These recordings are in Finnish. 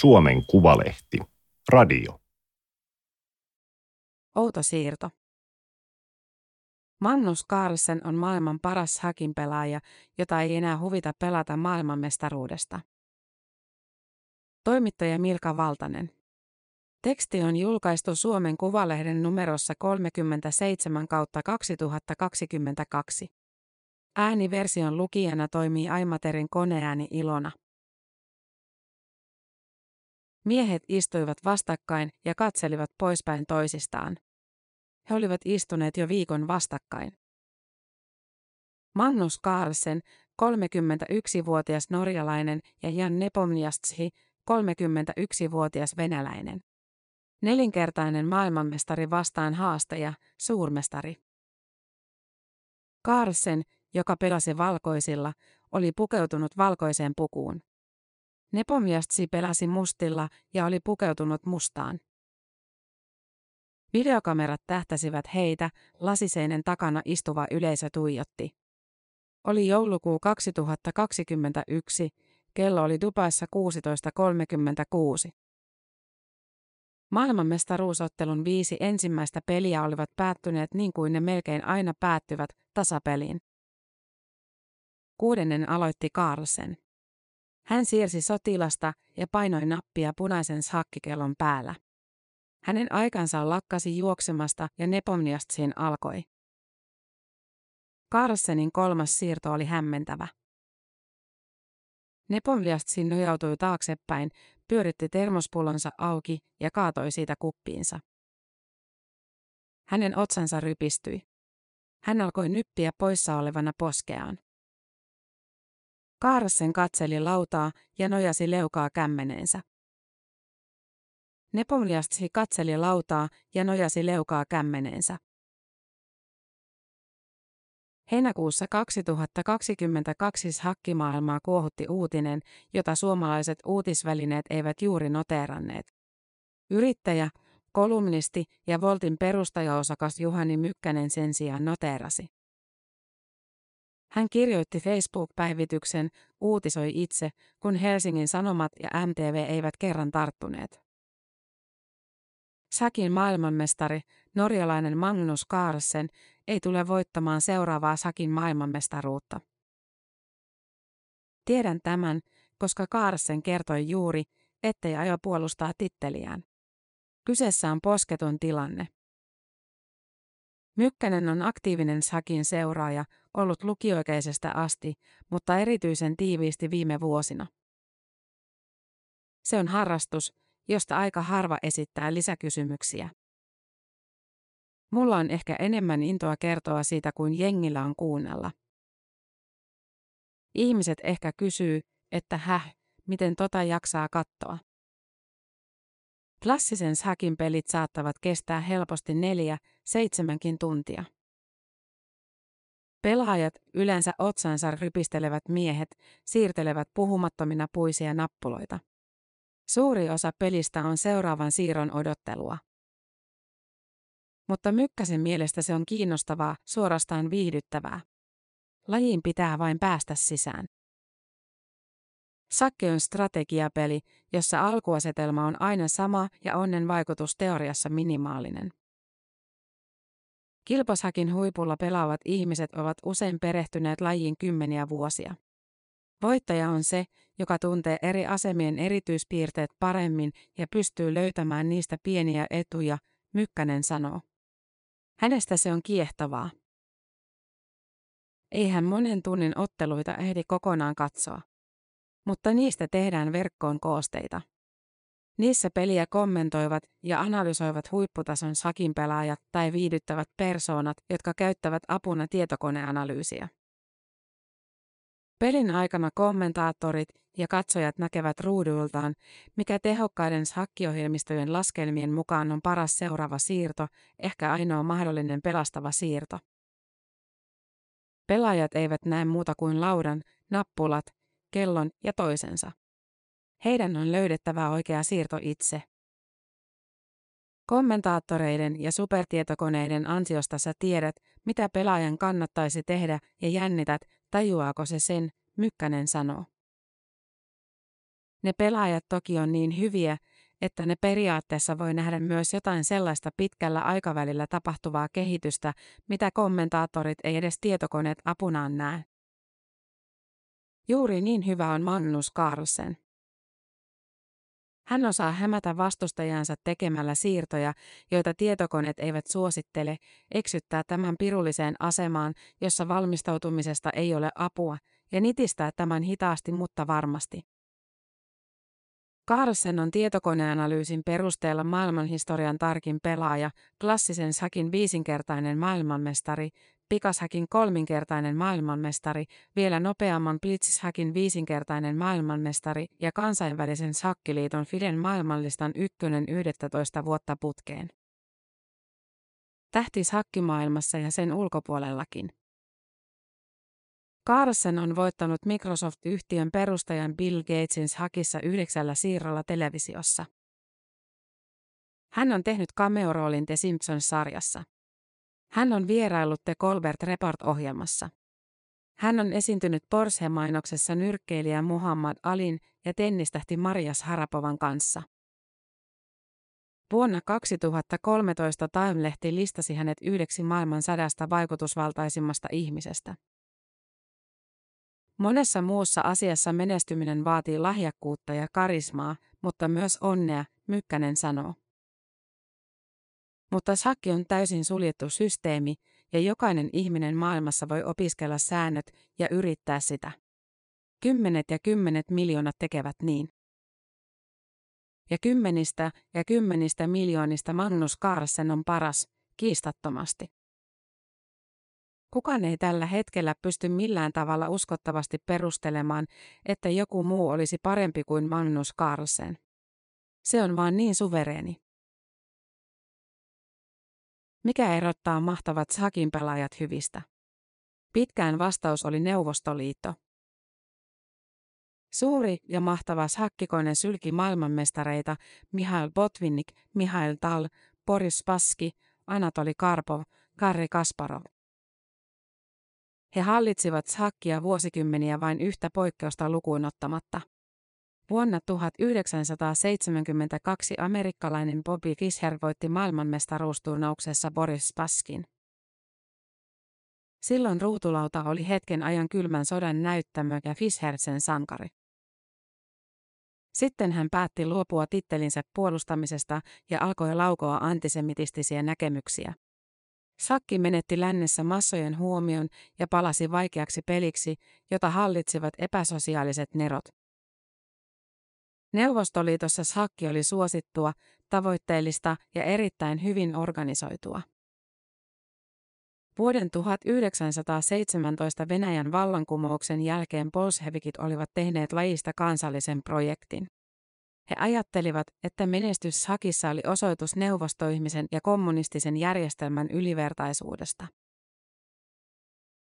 Suomen Kuvalehti. Radio. Outo siirto. Magnus Carlsen on maailman paras hakin pelaaja, jota ei enää huvita pelata maailmanmestaruudesta. Toimittaja Milka Valtanen. Teksti on julkaistu Suomen Kuvalehden numerossa 37 kautta 2022. Ääniversion lukijana toimii Aimaterin koneääni Ilona. Miehet istuivat vastakkain ja katselivat poispäin toisistaan. He olivat istuneet jo viikon vastakkain. Magnus Carlsen, 31-vuotias norjalainen ja Jan Nepomniachtchi, 31-vuotias venäläinen. Nelinkertainen maailmanmestari vastaan haastaja, suurmestari. Carlsen, joka pelasi valkoisilla, oli pukeutunut valkoiseen pukuun. Nepomniachtchi pelasi mustilla ja oli pukeutunut mustaan. Videokamerat tähtäsivät heitä, lasiseinen takana istuva yleisö tuijotti. Oli joulukuu 2021, kello oli Dubaissa 16.36. Maailmanmestaruusottelun viisi ensimmäistä peliä olivat päättyneet niin kuin ne melkein aina päättyvät, tasapeliin. Kuudennen aloitti Carlsen. Hän siirsi sotilasta ja painoi nappia punaisen hakkikellon päällä. Hänen aikansa lakkasi juoksemasta ja Nepomniastsiin alkoi. Carlsenin kolmas siirto oli hämmentävä. Nepomniastsin nojautui taaksepäin, pyöritti termospullonsa auki ja kaatoi siitä kuppiinsa. Hänen otsansa rypistyi. Hän alkoi nyppiä poissa olevana poskeaan. Carlsen katseli lautaa ja nojasi leukaa kämmeneensä. Nepomniastsi katseli lautaa ja nojasi leukaa kämmeneensä. Heinäkuussa 2022 hakkimaailmaa kuohutti uutinen, jota suomalaiset uutisvälineet eivät juuri noteeranneet. Yrittäjä, kolumnisti ja Voltin perustajaosakas Juhani Mykkänen sen sijaan noteerasi. Hän kirjoitti Facebook-päivityksen, uutisoi itse, kun Helsingin Sanomat ja MTV eivät kerran tarttuneet. Sakin maailmanmestari, norjalainen Magnus Carlsen, ei tule voittamaan seuraavaa Sakin maailmanmestaruutta. Tiedän tämän, koska Carlsen kertoi juuri, ettei aio puolustaa titteliään. Kyseessä on posketun tilanne. Mykkänen on aktiivinen Sakin seuraaja, ollut lukioikeisesta asti, mutta erityisen tiiviisti viime vuosina. Se on harrastus, josta aika harva esittää lisäkysymyksiä. Mulla on ehkä enemmän intoa kertoa siitä kuin jengillä on kuunnella. Ihmiset ehkä kysyy, että häh, miten tota jaksaa kattoa. Klassisen säkin pelit saattavat kestää helposti neljä, seitsemänkin tuntia. Pelaajat, yleensä otsansa rypistelevät miehet, siirtelevät puhumattomina puisia nappuloita. Suuri osa pelistä on seuraavan siirron odottelua. Mutta Mykkäsen mielestä se on kiinnostavaa, suorastaan viihdyttävää. Lajiin pitää vain päästä sisään. Sakke on strategiapeli, jossa alkuasetelma on aina sama ja onnen vaikutus teoriassa minimaalinen. Kilpashakin huipulla pelaavat ihmiset ovat usein perehtyneet lajiin kymmeniä vuosia. Voittaja on se, joka tuntee eri asemien erityispiirteet paremmin ja pystyy löytämään niistä pieniä etuja, Mykkänen sanoo. Hänestä se on kiehtovaa. Ei hän monen tunnin otteluita ehdi kokonaan katsoa. Mutta niistä tehdään verkkoon koosteita. Niissä peliä kommentoivat ja analysoivat huipputason sakin pelaajat tai viihdyttävät persoonat, jotka käyttävät apuna tietokoneanalyysiä. Pelin aikana kommentaattorit ja katsojat näkevät ruuduiltaan, mikä tehokkaiden hakkiohjelmistojen laskelmien mukaan on paras seuraava siirto, ehkä ainoa mahdollinen pelastava siirto. Pelaajat eivät näe muuta kuin laudan, nappulat, kellon ja toisensa. Heidän on löydettävä oikea siirto itse. Kommentaattoreiden ja supertietokoneiden ansiosta sä tiedät, mitä pelaajan kannattaisi tehdä ja jännität, tajuaako se sen, Mykkänen sanoo. Ne pelaajat toki on niin hyviä, että ne periaatteessa voi nähdä myös jotain sellaista pitkällä aikavälillä tapahtuvaa kehitystä, mitä kommentaattorit ei edes tietokoneet apunaan näe. Juuri niin hyvä on Magnus Carlsen. Hän osaa hämätä vastustajansa tekemällä siirtoja, joita tietokoneet eivät suosittele, eksyttää tämän pirulliseen asemaan, jossa valmistautumisesta ei ole apua, ja nitistää tämän hitaasti mutta varmasti. Carlsen on tietokoneanalyysin perusteella maailmanhistorian tarkin pelaaja, klassisen sakin viisinkertainen maailmanmestari, pikashakin kolminkertainen maailmanmestari, vielä nopeamman blitzhakin viisinkertainen maailmanmestari ja kansainvälisen sakkiliiton Fiden maailmanlistan ykkönen 11 vuotta putkeen. Tähti hakkimaailmassa ja sen ulkopuolellakin. Carlsen on voittanut Microsoft-yhtiön perustajan Bill Gatesin hakissa yhdeksällä siirrolla televisiossa. Hän on tehnyt cameo-roolin The Simpsons-sarjassa. Hän on vieraillut The Colbert Report-ohjelmassa. Hän on esiintynyt Porsche-mainoksessa nyrkkeilijä Muhammad Alin ja tennistähti Marias Harapovan kanssa. Vuonna 2013 Time-lehti listasi hänet yhdeksi maailman sadasta vaikutusvaltaisimmasta ihmisestä. Monessa muussa asiassa menestyminen vaatii lahjakkuutta ja karismaa, mutta myös onnea, Mykkänen sanoo. Mutta sakki on täysin suljettu systeemi, ja jokainen ihminen maailmassa voi opiskella säännöt ja yrittää sitä. Kymmenet ja kymmenet miljoonat tekevät niin. Ja kymmenistä ja kymmenistä miljoonista Magnus Carlsen on paras, kiistattomasti. Kukaan ei tällä hetkellä pysty millään tavalla uskottavasti perustelemaan, että joku muu olisi parempi kuin Magnus Carlsen. Se on vaan niin suvereeni. Mikä erottaa mahtavat sakin pelaajat hyvistä? Pitkään vastaus oli Neuvostoliitto. Suuri ja mahtava hakkikoinen sylki maailmanmestareita Mihail Botvinnik, Mihail Tal, Boris Paski, Anatoli Karpov, Karri Kasparov. He hallitsivat shakkia vuosikymmeniä vain yhtä poikkeusta lukuun ottamatta. Vuonna 1972 amerikkalainen Bobby Fischer voitti maailmanmestaruusturnauksessa Boris Paskin. Silloin ruutulauta oli hetken ajan kylmän sodan näyttämö ja Fischer sen sankari. Sitten hän päätti luopua tittelinsä puolustamisesta ja alkoi laukoa antisemitistisiä näkemyksiä. Sakki menetti lännessä massojen huomion ja palasi vaikeaksi peliksi, jota hallitsivat epäsosiaaliset nerot. Neuvostoliitossa sakki oli suosittua, tavoitteellista ja erittäin hyvin organisoitua. Vuoden 1917 Venäjän vallankumouksen jälkeen bolshevikit olivat tehneet lajista kansallisen projektin. He ajattelivat, että menestys Hakissa oli osoitus neuvostoihmisen ja kommunistisen järjestelmän ylivertaisuudesta.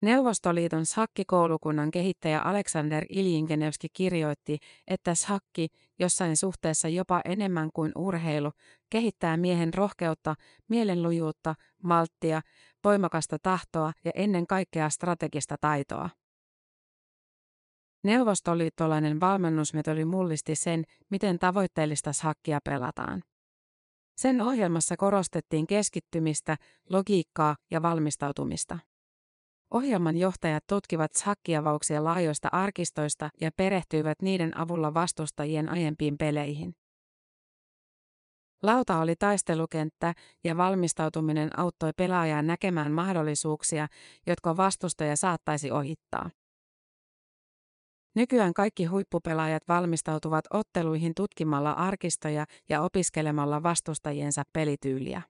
Neuvostoliiton shakkikoulukunnan kehittäjä Aleksander Iljingenevski kirjoitti, että shakki, jossain suhteessa jopa enemmän kuin urheilu, kehittää miehen rohkeutta, mielenlujuutta, malttia, voimakasta tahtoa ja ennen kaikkea strategista taitoa. Neuvostoliittolainen valmennusmetodi mullisti sen, miten tavoitteellista hakkia pelataan. Sen ohjelmassa korostettiin keskittymistä, logiikkaa ja valmistautumista. Ohjelman johtajat tutkivat shakkiavauksia laajoista arkistoista ja perehtyivät niiden avulla vastustajien aiempiin peleihin. Lauta oli taistelukenttä ja valmistautuminen auttoi pelaajaa näkemään mahdollisuuksia, jotka vastustaja saattaisi ohittaa. Nykyään kaikki huippupelaajat valmistautuvat otteluihin tutkimalla arkistoja ja opiskelemalla vastustajiensa pelityyliä.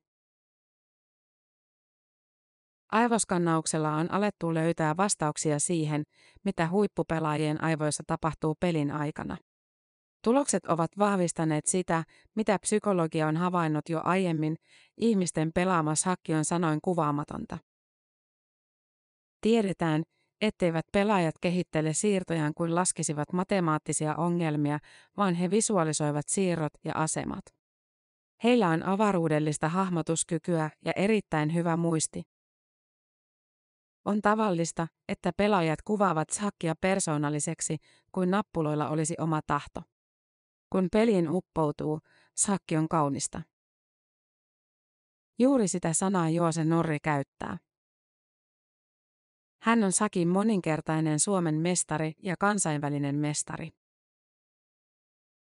Aivoskannauksella on alettu löytää vastauksia siihen, mitä huippupelaajien aivoissa tapahtuu pelin aikana. Tulokset ovat vahvistaneet sitä, mitä psykologia on havainnut jo aiemmin, ihmisten pelaamas hakki on sanoin kuvaamatonta. Tiedetään, etteivät pelaajat kehittele siirtojaan kuin laskisivat matemaattisia ongelmia, vaan he visualisoivat siirrot ja asemat. Heillä on avaruudellista hahmotuskykyä ja erittäin hyvä muisti. On tavallista, että pelaajat kuvaavat sakkia persoonalliseksi, kuin nappuloilla olisi oma tahto. Kun peliin uppoutuu, sakki on kaunista. Juuri sitä sanaa Joose Norri käyttää. Hän on Sakin moninkertainen Suomen mestari ja kansainvälinen mestari.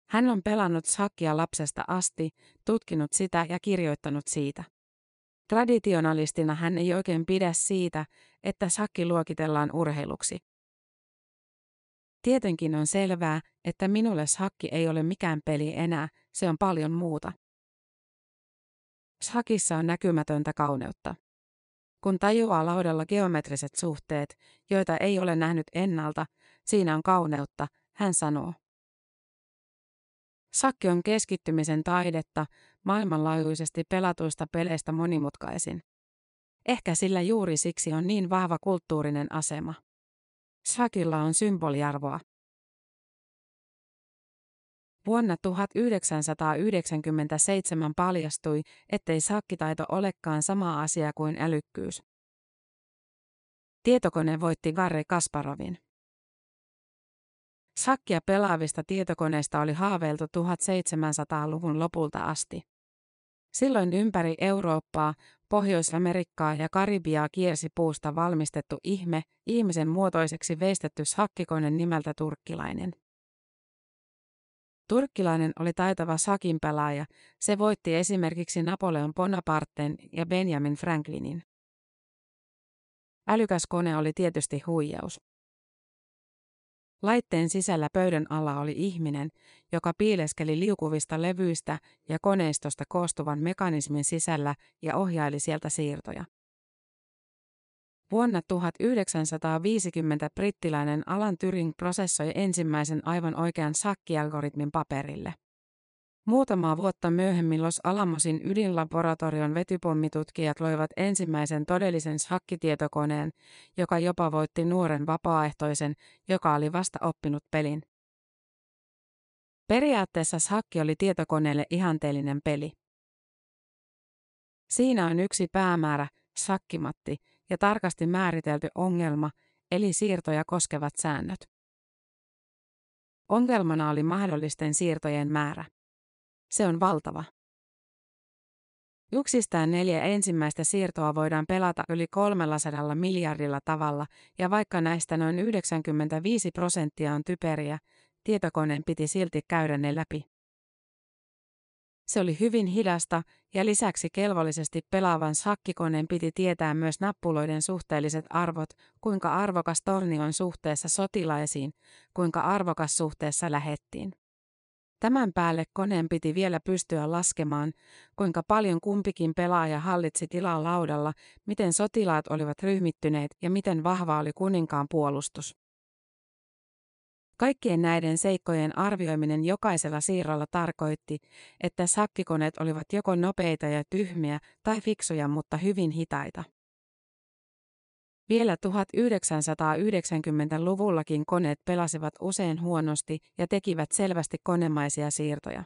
Hän on pelannut sakkia lapsesta asti, tutkinut sitä ja kirjoittanut siitä. Traditionalistina hän ei oikein pidä siitä, että sakki luokitellaan urheiluksi. Tietenkin on selvää, että minulle sakki ei ole mikään peli enää, se on paljon muuta. Sakissa on näkymätöntä kauneutta. Kun tajuaa laudalla geometriset suhteet, joita ei ole nähnyt ennalta, siinä on kauneutta, hän sanoo. Sakki on keskittymisen taidetta, maailmanlaajuisesti pelatuista peleistä monimutkaisin. Ehkä sillä juuri siksi on niin vahva kulttuurinen asema. Sakilla on symboliarvoa. Vuonna 1997 paljastui, ettei sakkitaito olekaan sama asia kuin älykkyys. Tietokone voitti Garry Kasparovin. Sakkia pelaavista tietokoneista oli haaveiltu 1700-luvun lopulta asti. Silloin ympäri Eurooppaa, Pohjois-Amerikkaa ja Karibiaa kiersi puusta valmistettu ihme, ihmisen muotoiseksi veistetty hakkikone nimeltä turkkilainen. Turkkilainen oli taitava sakin pelaaja, se voitti esimerkiksi Napoleon Bonaparten ja Benjamin Franklinin. Älykäs kone oli tietysti huijaus. Laitteen sisällä pöydän alla oli ihminen, joka piileskeli liukuvista levyistä ja koneistosta koostuvan mekanismin sisällä ja ohjaili sieltä siirtoja. Vuonna 1950 brittiläinen Alan Turing prosessoi ensimmäisen aivan oikean sakkialgoritmin paperille. Muutamaa vuotta myöhemmin Los Alamosin ydinlaboratorion vetypommitutkijat loivat ensimmäisen todellisen hakkitietokoneen, joka jopa voitti nuoren vapaaehtoisen, joka oli vasta oppinut pelin. Periaatteessa sakki oli tietokoneelle ihanteellinen peli. Siinä on yksi päämäärä, sakkimatti, ja tarkasti määritelty ongelma, eli siirtoja koskevat säännöt. Ongelmana oli mahdollisten siirtojen määrä. Se on valtava. Yksistään neljä ensimmäistä siirtoa voidaan pelata yli 300 miljardilla tavalla, ja vaikka näistä noin 95 prosenttia on typeriä, tietokoneen piti silti käydä ne läpi. Se oli hyvin hidasta, ja lisäksi kelvollisesti pelaavan sakkikoneen piti tietää myös nappuloiden suhteelliset arvot, kuinka arvokas torni on suhteessa sotilaisiin, kuinka arvokas suhteessa lähettiin. Tämän päälle koneen piti vielä pystyä laskemaan, kuinka paljon kumpikin pelaaja hallitsi tilaa laudalla, miten sotilaat olivat ryhmittyneet ja miten vahva oli kuninkaan puolustus. Kaikkien näiden seikkojen arvioiminen jokaisella siirrolla tarkoitti, että sakkikoneet olivat joko nopeita ja tyhmiä tai fiksuja, mutta hyvin hitaita. Vielä 1990-luvullakin koneet pelasivat usein huonosti ja tekivät selvästi konemaisia siirtoja.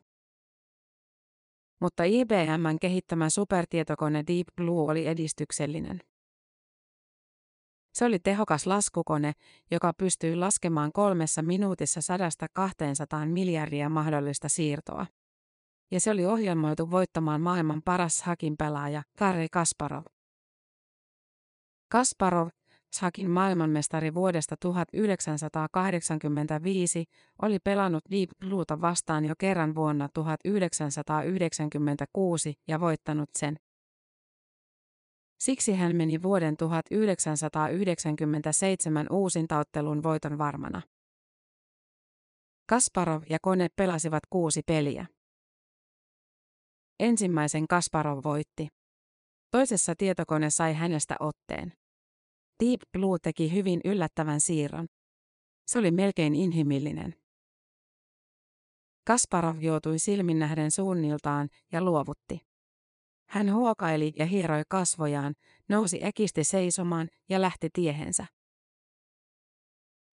Mutta IBMn kehittämä supertietokone Deep Blue oli edistyksellinen. Se oli tehokas laskukone, joka pystyi laskemaan kolmessa minuutissa sadasta 200 miljardia mahdollista siirtoa. Ja se oli ohjelmoitu voittamaan maailman paras hakin pelaaja, Garry Kasparov. Kasparov, Sakin maailmanmestari vuodesta 1985, oli pelannut Deep Blueta vastaan jo kerran vuonna 1996 ja voittanut sen. Siksi hän meni vuoden 1997 uusintaottelun voiton varmana. Kasparov ja kone pelasivat kuusi peliä. Ensimmäisen Kasparov voitti. Toisessa tietokone sai hänestä otteen. Deep Blue teki hyvin yllättävän siirron. Se oli melkein inhimillinen. Kasparov joutui silmin nähden suunniltaan ja luovutti. Hän huokaili ja hieroi kasvojaan, nousi äkisti seisomaan ja lähti tiehensä.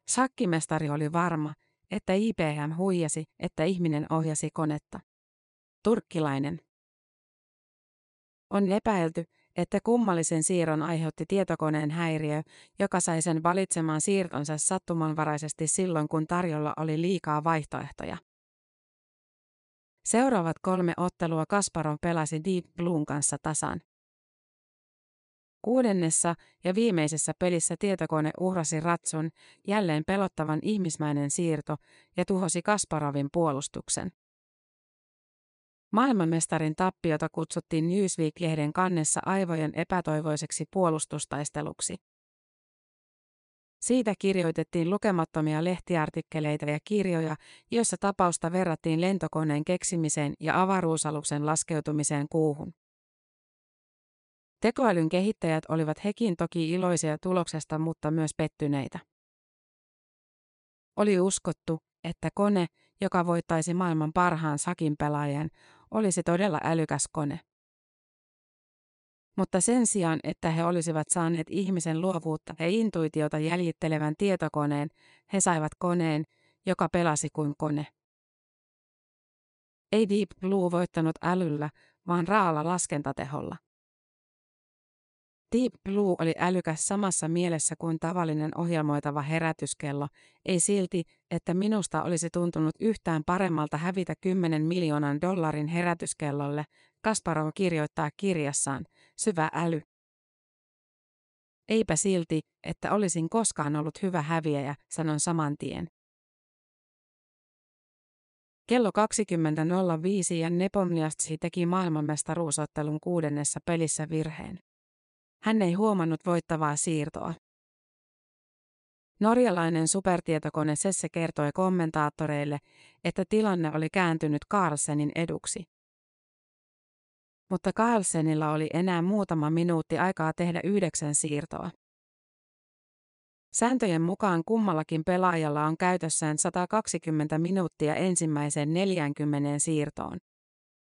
Sakkimestari oli varma, että IBM huijasi, että ihminen ohjasi konetta. Turkkilainen. On epäilty, että kummallisen siirron aiheutti tietokoneen häiriö, joka sai sen valitsemaan siirtonsa sattumanvaraisesti silloin, kun tarjolla oli liikaa vaihtoehtoja. Seuraavat kolme ottelua Kasparov pelasi Deep Bluun kanssa tasan. Kuudennessa ja viimeisessä pelissä tietokone uhrasi ratsun, jälleen pelottavan ihmismäinen siirto, ja tuhosi Kasparovin puolustuksen. Maailmanmestarin tappiota kutsuttiin Newsweek-lehden kannessa aivojen epätoivoiseksi puolustustaisteluksi. Siitä kirjoitettiin lukemattomia lehtiartikkeleita ja kirjoja, joissa tapausta verrattiin lentokoneen keksimiseen ja avaruusaluksen laskeutumiseen kuuhun. Tekoälyn kehittäjät olivat hekin toki iloisia tuloksesta, mutta myös pettyneitä. Oli uskottu, että kone, joka voittaisi maailman parhaan sakin pelaajan, olisi todella älykäs kone. Mutta sen sijaan, että he olisivat saaneet ihmisen luovuutta ja intuitiota jäljittelevän tietokoneen, he saivat koneen, joka pelasi kuin kone. Ei Deep Blue voittanut älyllä, vaan raalla laskentateholla. Deep Blue oli älykäs samassa mielessä kuin tavallinen ohjelmoitava herätyskello, ei silti, että minusta olisi tuntunut yhtään paremmalta hävitä 10 miljoonan dollarin herätyskellolle, Kasparov kirjoittaa kirjassaan, syvä äly. Eipä silti, että olisin koskaan ollut hyvä häviäjä, sanon saman tien. Kello 20.05 ja Nepomniachtsi teki maailmanmestaruusottelun kuudennessa pelissä virheen. Hän ei huomannut voittavaa siirtoa. Norjalainen supertietokone Sesse kertoi kommentaattoreille, että tilanne oli kääntynyt Carlsenin eduksi. Mutta Carlsenilla oli enää muutama minuutti aikaa tehdä yhdeksän siirtoa. Sääntöjen mukaan kummallakin pelaajalla on käytössään 120 minuuttia ensimmäiseen 40 siirtoon.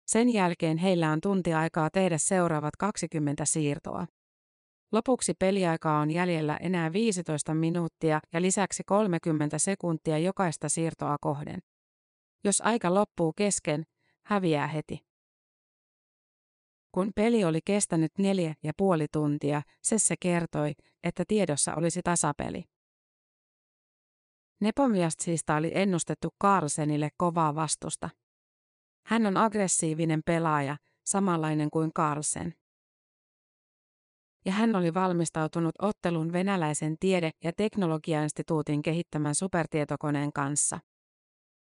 Sen jälkeen heillä on tunti aikaa tehdä seuraavat 20 siirtoa. Lopuksi peliaikaa on jäljellä enää 15 minuuttia ja lisäksi 30 sekuntia jokaista siirtoa kohden. Jos aika loppuu kesken, häviää heti. Kun peli oli kestänyt neljä ja puoli tuntia, Sesse kertoi, että tiedossa olisi tasapeli. Nepomniastsista oli ennustettu Carlsenille kovaa vastusta. Hän on aggressiivinen pelaaja, samanlainen kuin Carlsen ja hän oli valmistautunut ottelun venäläisen tiede- ja teknologiainstituutin kehittämän supertietokoneen kanssa.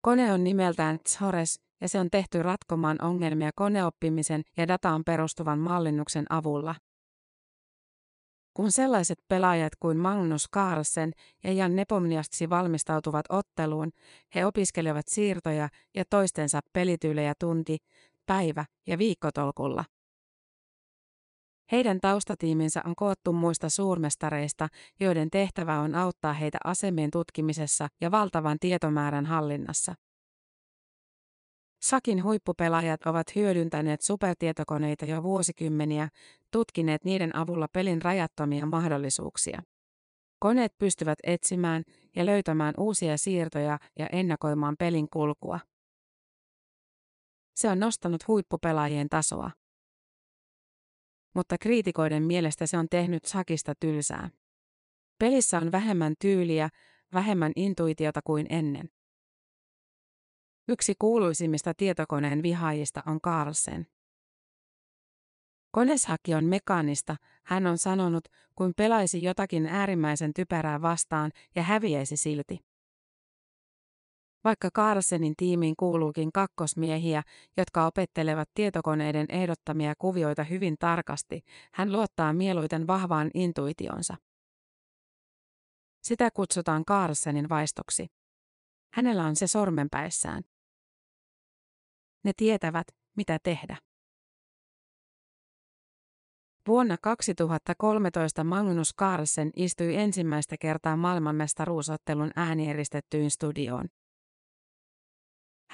Kone on nimeltään Tsores ja se on tehty ratkomaan ongelmia koneoppimisen ja dataan perustuvan mallinnuksen avulla. Kun sellaiset pelaajat kuin Magnus Carlsen ja Jan Nepomniastsi valmistautuvat otteluun, he opiskelevat siirtoja ja toistensa pelityylejä tunti, päivä ja viikkotolkulla. Heidän taustatiiminsä on koottu muista suurmestareista, joiden tehtävä on auttaa heitä asemien tutkimisessa ja valtavan tietomäärän hallinnassa. Sakin huippupelaajat ovat hyödyntäneet supertietokoneita jo vuosikymmeniä, tutkineet niiden avulla pelin rajattomia mahdollisuuksia. Koneet pystyvät etsimään ja löytämään uusia siirtoja ja ennakoimaan pelin kulkua. Se on nostanut huippupelaajien tasoa mutta kriitikoiden mielestä se on tehnyt sakista tylsää. Pelissä on vähemmän tyyliä, vähemmän intuitiota kuin ennen. Yksi kuuluisimmista tietokoneen vihaajista on Carlsen. Koneshaki on mekaanista, hän on sanonut, kuin pelaisi jotakin äärimmäisen typerää vastaan ja häviäisi silti. Vaikka Carlsenin tiimiin kuuluukin kakkosmiehiä, jotka opettelevat tietokoneiden ehdottamia kuvioita hyvin tarkasti, hän luottaa mieluiten vahvaan intuitionsa. Sitä kutsutaan Carlsenin vaistoksi. Hänellä on se sormenpäissään. Ne tietävät, mitä tehdä. Vuonna 2013 Magnus Carlsen istui ensimmäistä kertaa maailmanmestaruusottelun äänieristettyyn studioon.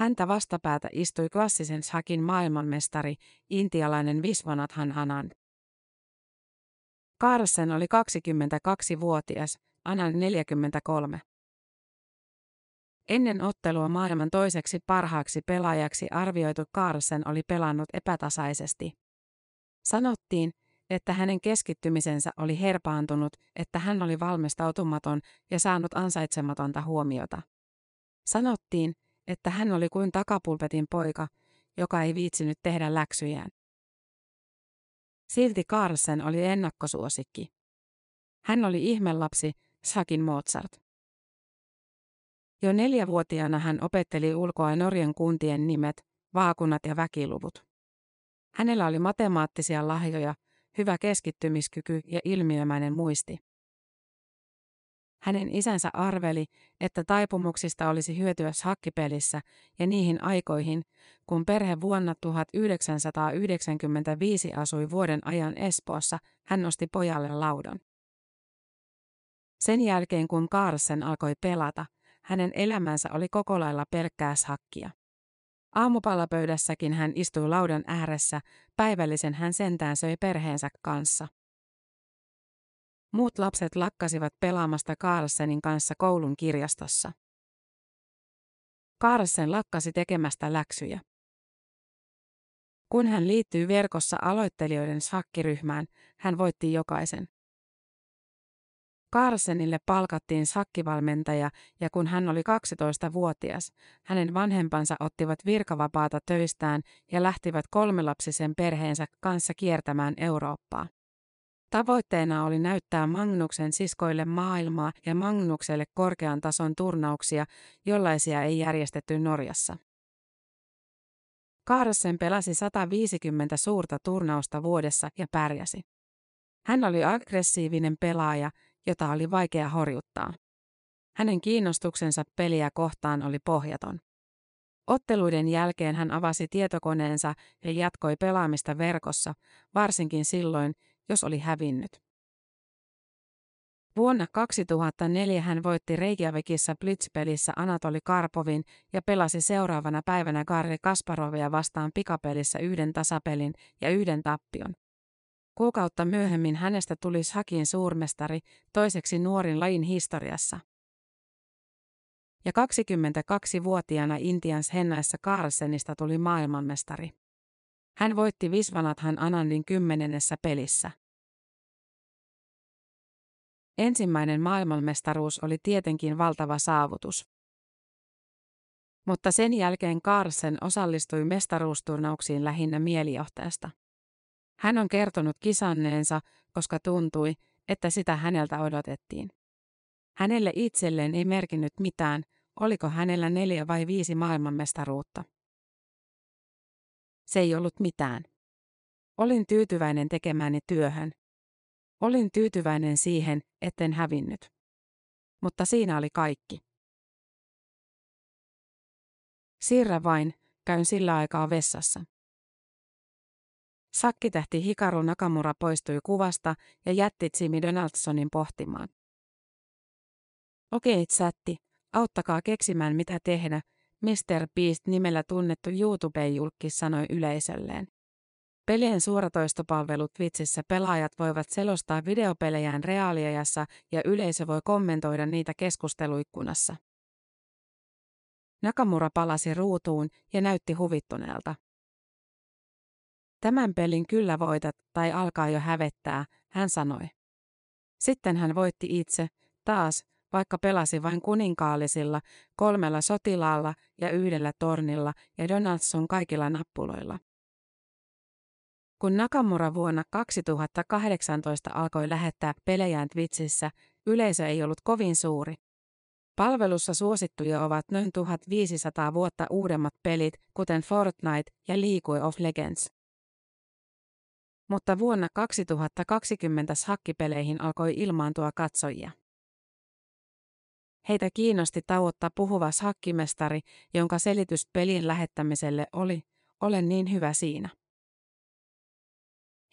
Häntä vastapäätä istui klassisen shakin maailmanmestari, intialainen Viswanathan Anand. Carlsen oli 22-vuotias, Anand 43. Ennen ottelua maailman toiseksi parhaaksi pelaajaksi arvioitu Carlsen oli pelannut epätasaisesti. Sanottiin, että hänen keskittymisensä oli herpaantunut, että hän oli valmistautumaton ja saanut ansaitsematonta huomiota. Sanottiin, että hän oli kuin takapulpetin poika, joka ei viitsinyt tehdä läksyjään. Silti Carlsen oli ennakkosuosikki. Hän oli ihmelapsi, Sakin Mozart. Jo neljävuotiaana hän opetteli ulkoa Norjan kuntien nimet, vaakunat ja väkiluvut. Hänellä oli matemaattisia lahjoja, hyvä keskittymiskyky ja ilmiömäinen muisti. Hänen isänsä arveli, että taipumuksista olisi hyötyä hakkipelissä ja niihin aikoihin, kun perhe vuonna 1995 asui vuoden ajan Espoossa, hän nosti pojalle laudan. Sen jälkeen kun Carlsen alkoi pelata, hänen elämänsä oli koko lailla pelkkää hakkia. Aamupalapöydässäkin hän istui laudan ääressä, päivällisen hän sentään söi perheensä kanssa. Muut lapset lakkasivat pelaamasta Carlsenin kanssa koulun kirjastossa. Carlsen lakkasi tekemästä läksyjä. Kun hän liittyy verkossa aloittelijoiden shakkiryhmään, hän voitti jokaisen. Carlsenille palkattiin sakkivalmentaja ja kun hän oli 12-vuotias, hänen vanhempansa ottivat virkavapaata töistään ja lähtivät kolmelapsisen perheensä kanssa kiertämään Eurooppaa. Tavoitteena oli näyttää Magnuksen siskoille maailmaa ja Magnukselle korkean tason turnauksia, jollaisia ei järjestetty Norjassa. Carlsen pelasi 150 suurta turnausta vuodessa ja pärjäsi. Hän oli aggressiivinen pelaaja, jota oli vaikea horjuttaa. Hänen kiinnostuksensa peliä kohtaan oli pohjaton. Otteluiden jälkeen hän avasi tietokoneensa ja jatkoi pelaamista verkossa, varsinkin silloin, jos oli hävinnyt. Vuonna 2004 hän voitti Reykjavikissa Blitzpelissä Anatoli Karpovin ja pelasi seuraavana päivänä Garri Kasparovia vastaan pikapelissä yhden tasapelin ja yhden tappion. Kuukautta myöhemmin hänestä tuli Hakin suurmestari, toiseksi nuorin lajin historiassa. Ja 22-vuotiaana Intians Hennaissa Carlsenista tuli maailmanmestari. Hän voitti Visvanathan Anandin kymmenennessä pelissä. Ensimmäinen maailmanmestaruus oli tietenkin valtava saavutus. Mutta sen jälkeen Carlsen osallistui mestaruusturnauksiin lähinnä mielijohteesta. Hän on kertonut kisanneensa, koska tuntui, että sitä häneltä odotettiin. Hänelle itselleen ei merkinnyt mitään, oliko hänellä neljä vai viisi maailmanmestaruutta. Se ei ollut mitään. Olin tyytyväinen tekemääni työhön. Olin tyytyväinen siihen, etten hävinnyt. Mutta siinä oli kaikki. Siirrä vain, käyn sillä aikaa vessassa. Sakkitähti Hikaru Nakamura poistui kuvasta ja jätti Jimmy Donaldsonin pohtimaan. Okei, chatti, auttakaa keksimään mitä tehdä, Mr. Beast nimellä tunnettu YouTube-julkki sanoi yleisölleen. Pelien suoratoistopalvelut Twitchissä pelaajat voivat selostaa videopelejään reaaliajassa ja yleisö voi kommentoida niitä keskusteluikkunassa. Nakamura palasi ruutuun ja näytti huvittuneelta. Tämän pelin kyllä voitat tai alkaa jo hävettää, hän sanoi. Sitten hän voitti itse, taas, vaikka pelasi vain kuninkaallisilla, kolmella sotilaalla ja yhdellä tornilla ja Donaldson kaikilla nappuloilla. Kun Nakamura vuonna 2018 alkoi lähettää pelejään Twitchissä, yleisö ei ollut kovin suuri. Palvelussa suosittuja ovat noin 1500 vuotta uudemmat pelit, kuten Fortnite ja League of Legends. Mutta vuonna 2020 hakkipeleihin alkoi ilmaantua katsojia. Heitä kiinnosti tauottaa puhuva hakkimestari, jonka selitys pelin lähettämiselle oli, olen niin hyvä siinä.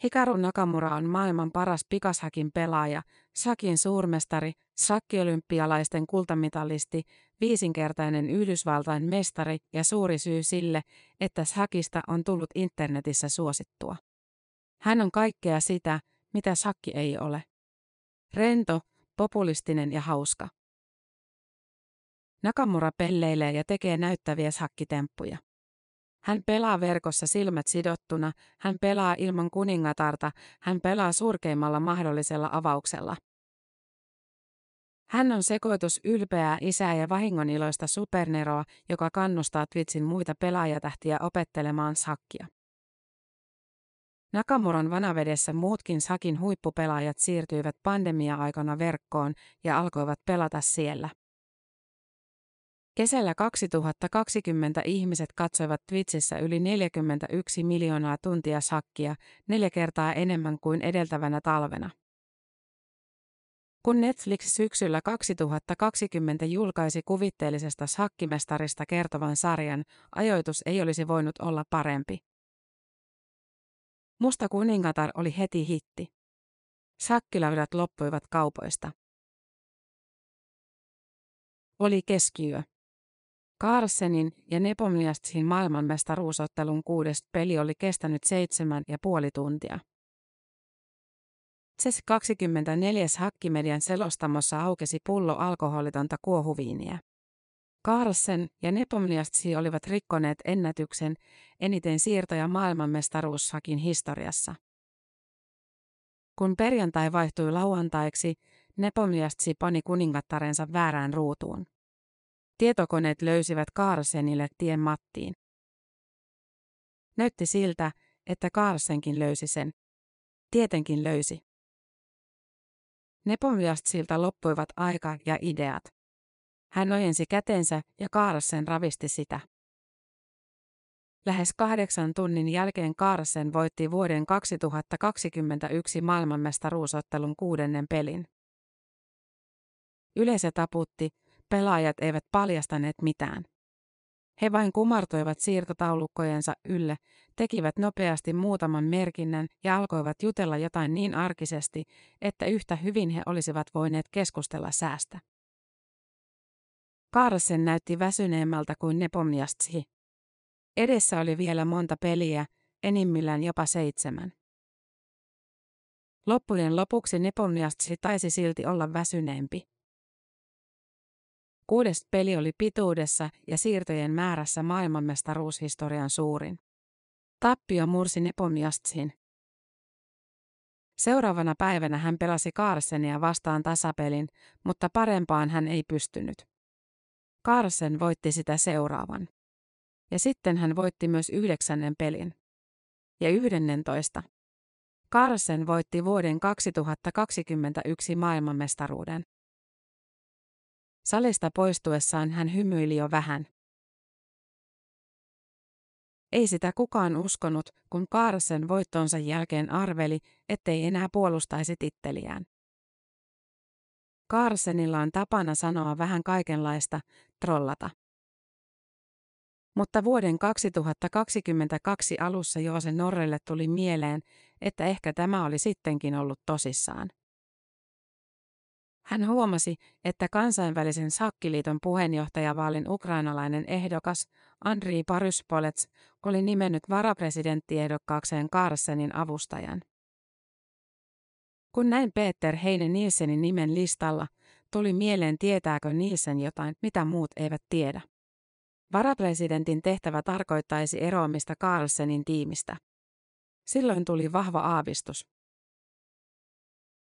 Hikaru Nakamura on maailman paras pikashakin pelaaja, Sakin suurmestari, sakkiolympialaisten kultamitalisti, viisinkertainen Yhdysvaltain mestari ja suuri syy sille, että Sakista on tullut internetissä suosittua. Hän on kaikkea sitä, mitä Sakki ei ole. Rento, populistinen ja hauska. Nakamura pelleilee ja tekee näyttäviä hakkitemppuja. Hän pelaa verkossa silmät sidottuna, hän pelaa ilman kuningatarta, hän pelaa surkeimmalla mahdollisella avauksella. Hän on sekoitus ylpeää isää ja vahingoniloista superneroa, joka kannustaa Twitchin muita pelaajatähtiä opettelemaan sakkia. Nakamuran vanavedessä muutkin Sakin huippupelaajat siirtyivät pandemia-aikana verkkoon ja alkoivat pelata siellä. Kesällä 2020 ihmiset katsoivat Twitchissä yli 41 miljoonaa tuntia sakkia, neljä kertaa enemmän kuin edeltävänä talvena. Kun Netflix syksyllä 2020 julkaisi kuvitteellisesta sakkimestarista kertovan sarjan, ajoitus ei olisi voinut olla parempi. Musta kuningatar oli heti hitti. Sakkilaudat loppuivat kaupoista. Oli keskiyö. Carlsenin ja Nepomniastsin maailmanmestaruusottelun kuudes peli oli kestänyt seitsemän ja puoli tuntia. CES 24 Hakkimedian selostamossa aukesi pullo alkoholitonta kuohuviiniä. Carlsen ja Nepomniastsi olivat rikkoneet ennätyksen eniten siirtoja maailmanmestaruussakin historiassa. Kun perjantai vaihtui lauantaiksi, Nepomniastsi pani kuningattarensa väärään ruutuun. Tietokoneet löysivät Carlsenille tien mattiin. Näytti siltä, että Carlsenkin löysi sen. Tietenkin löysi. Nepomniastsilta loppuivat aika ja ideat. Hän ojensi kätensä ja Carlsen ravisti sitä. Lähes kahdeksan tunnin jälkeen Carlsen voitti vuoden 2021 maailmanmestaruusottelun kuudennen pelin. Yleisö taputti, pelaajat eivät paljastaneet mitään. He vain kumartoivat siirtotaulukkojensa ylle, tekivät nopeasti muutaman merkinnän ja alkoivat jutella jotain niin arkisesti, että yhtä hyvin he olisivat voineet keskustella säästä. Carlsen näytti väsyneemmältä kuin Nepomniastsi. Edessä oli vielä monta peliä, enimmillään jopa seitsemän. Loppujen lopuksi Nepomniastsi taisi silti olla väsyneempi. Kuudes peli oli pituudessa ja siirtojen määrässä maailmanmestaruushistorian suurin. Tappio mursi Nepomniastsin. Seuraavana päivänä hän pelasi Carlsenia vastaan tasapelin, mutta parempaan hän ei pystynyt. Carlsen voitti sitä seuraavan. Ja sitten hän voitti myös yhdeksännen pelin. Ja yhdennentoista. Carlsen voitti vuoden 2021 maailmanmestaruuden. Salista poistuessaan hän hymyili jo vähän. Ei sitä kukaan uskonut, kun Carlsen voittonsa jälkeen arveli, ettei enää puolustaisi titteliään. Carlsenilla on tapana sanoa vähän kaikenlaista, trollata. Mutta vuoden 2022 alussa Joosen Norrelle tuli mieleen, että ehkä tämä oli sittenkin ollut tosissaan. Hän huomasi, että kansainvälisen sakkiliiton puheenjohtajavaalin ukrainalainen ehdokas Andrii Paryspolets oli nimennyt varapresidenttiehdokkaakseen Carlsenin avustajan. Kun näin Peter Heine Nielsenin nimen listalla, tuli mieleen tietääkö Nielsen jotain, mitä muut eivät tiedä. Varapresidentin tehtävä tarkoittaisi eroamista Carlsenin tiimistä. Silloin tuli vahva aavistus.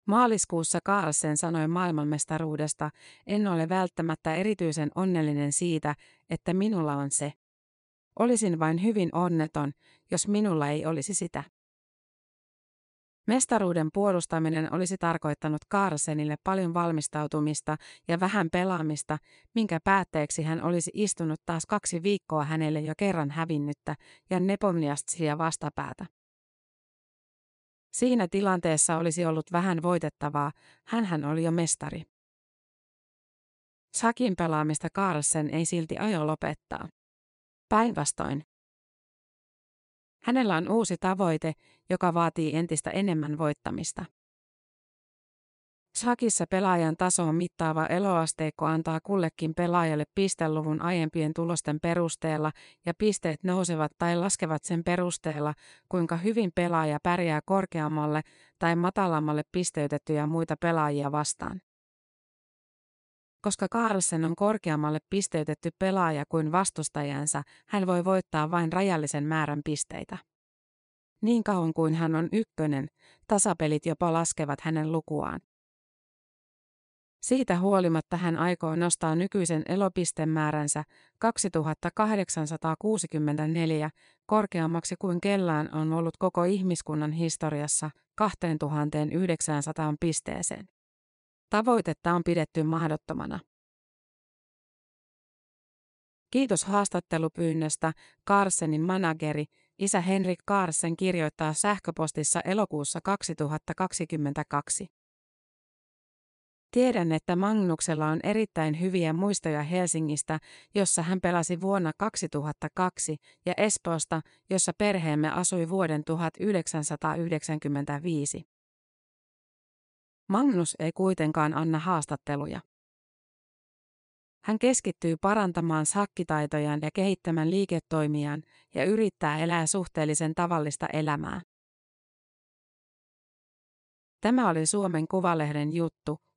Maaliskuussa Carlsen sanoi maailmanmestaruudesta, en ole välttämättä erityisen onnellinen siitä, että minulla on se. Olisin vain hyvin onneton, jos minulla ei olisi sitä. Mestaruuden puolustaminen olisi tarkoittanut Carlsenille paljon valmistautumista ja vähän pelaamista, minkä päätteeksi hän olisi istunut taas kaksi viikkoa hänelle jo kerran hävinnyttä ja Nepomniastsia vastapäätä. Siinä tilanteessa olisi ollut vähän voitettavaa, hän oli jo mestari. Sakin pelaamista Carlsen ei silti aio lopettaa. Päinvastoin. Hänellä on uusi tavoite, joka vaatii entistä enemmän voittamista. Shakissa pelaajan tasoon mittaava eloasteikko antaa kullekin pelaajalle pisteluvun aiempien tulosten perusteella ja pisteet nousevat tai laskevat sen perusteella, kuinka hyvin pelaaja pärjää korkeammalle tai matalammalle pisteytettyjä muita pelaajia vastaan. Koska Carlsen on korkeammalle pisteytetty pelaaja kuin vastustajansa, hän voi voittaa vain rajallisen määrän pisteitä. Niin kauan kuin hän on ykkönen, tasapelit jopa laskevat hänen lukuaan. Siitä huolimatta hän aikoo nostaa nykyisen elopistemääränsä 2864 korkeammaksi kuin kellään on ollut koko ihmiskunnan historiassa 2900 pisteeseen. Tavoitetta on pidetty mahdottomana. Kiitos haastattelupyynnöstä, Carsenin manageri, isä Henrik Carsen kirjoittaa sähköpostissa elokuussa 2022. Tiedän, että Magnuksella on erittäin hyviä muistoja Helsingistä, jossa hän pelasi vuonna 2002, ja Espoosta, jossa perheemme asui vuoden 1995. Magnus ei kuitenkaan anna haastatteluja. Hän keskittyy parantamaan sakkitaitojaan ja kehittämään liiketoimiaan ja yrittää elää suhteellisen tavallista elämää. Tämä oli Suomen Kuvalehden juttu,